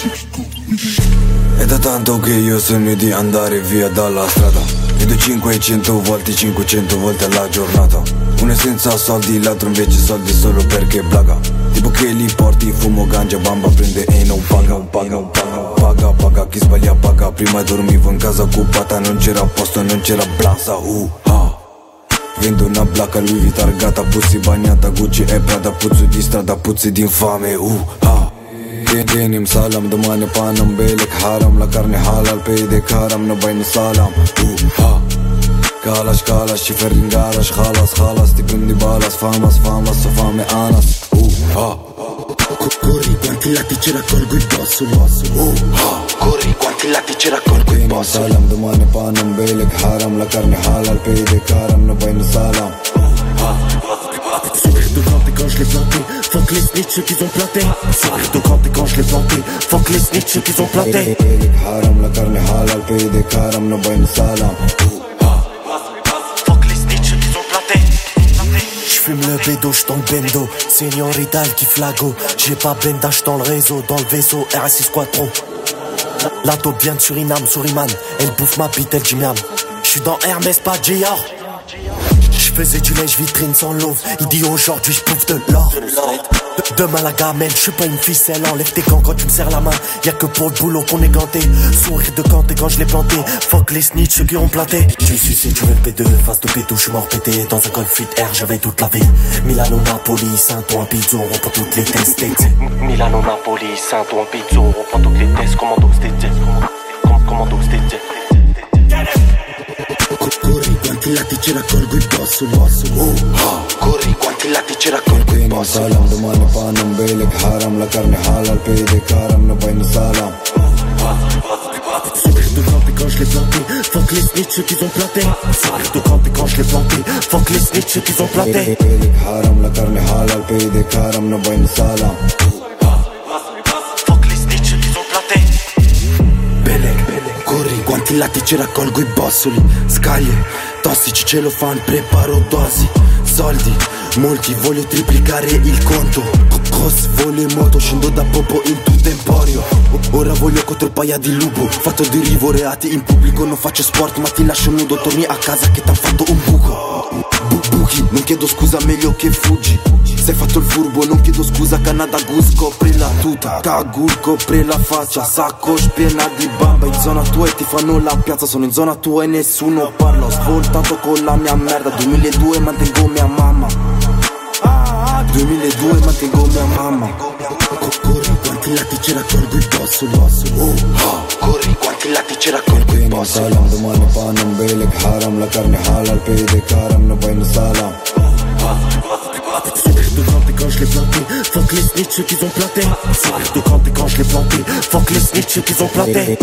È da tanto che io sogno di andare via dalla strada. Vedo 500 volte 500 volte alla giornata. Uno senza soldi, l'altro invece soldi solo perché blaga Tipo che li porti, fumo ganja, bamba prende e non paga. Paga, paga, paga, paga Chi sbaglia paga. Prima dormivo in casa occupata Non c'era posto, non c'era blasa, uh, ah Vendo una blacca, lui vi targata, puzzi bagnata, Gucci e Prada, puzzo di strada, puzzi di infame, uh, ah ديني مسالم دماني بانم بيلك حرام لكرني حلال بيدي كارم نبين سالم. ها. كالش كالش شفرين قارش خالص خلاص تكني بالاس فامس فامس وفامي انس ها. Corri quanti lati ci raccolgo il boss Corri quanti lati ci raccolgo il boss سلام دماني بانم بيلك حرام لكرني حلال بيدي كرم نبين سالم. Sourire Fuck les snitchs ceux ont platé Sourire de quand Fuck les snitches qu'ils ont Fuck les snitches qu'ils ont planté J'fume le bédo, dans le bendo. Señorita qui flago. J'ai pas bendage dans le réseau Dans le vaisseau RS6 Quattro La dope vient de Suriname, Suriman Elle bouffe ma bite, elle dit miam. J'suis dans Hermès, pas Dior J'faisais du linge vitrine sans l'ouvre Il dit aujourd'hui j'bouffe de l'or. De- Demain la gamelle, j'suis pas une ficelle. Enlève tes gants quand tu me serres la main. Y'a que pour le boulot qu'on est ganté. Sourire de et quand je l'ai planté. Fuck les snitch ceux qui ont planté. Tu sucé, tu veux le P2 Face de pétou, j'suis mort pété. Dans un golf 8 R, j'avais toute la vie. Milano, Napoli, Saint-Ouen, Pizzo On prend toutes les tests. Milano, Napoli, Saint-Ouen, Pizzo On prend toutes les tests. Commando, c'était Commando, c'était quanti lati ci raccolgo il boss, boss, oh. Corri quanti lati ci raccolgo salam, domani panam, belek haram, la carne halal, pede karam, no bajn salam Sourire de et quand je l'ai planté Fuck les snitches qu'ils ont planté Sourire de et quand je l'ai planté Fuck les snitches qu'ils ont planté carne halal, pede karam, no bajn salam Fuck les snitches qu'ils ont planté Belek, belek Corri quanti lati ci raccolgo i bossoli Scaglie, tossici cellophane Preparo dosi, soldi Molti voglio triplicare il conto. Cross, vole, moto Scendo da popo in tutto emporio Ora voglio contro paia di lupo. Fatto derivo, reati in pubblico Non faccio sport ma ti lascio nudo. Torni a casa che t'han fatto un buco Bu- Buchi, non chiedo scusa meglio che fuggi. Sei fatto il furbo, non chiedo scusa Canada Goose copri la tuta. Cagul copri la faccia Saccosh piena di bamba. In zona tua e ti fanno la piazza Sono in zona tua e nessuno parla. Ho svoltato con la mia merda. 2002 mantengo mia mamma. 2002 mantengo mia mamma Corri, guardi la ti ce la colgo i Corri, guardi la كرم نبين سلام de quand et quand je les planté Fuck les snitch ceux qu'ils ont planté de quand et quand je les planté Fuck les snitch ceux qu'ils ont planté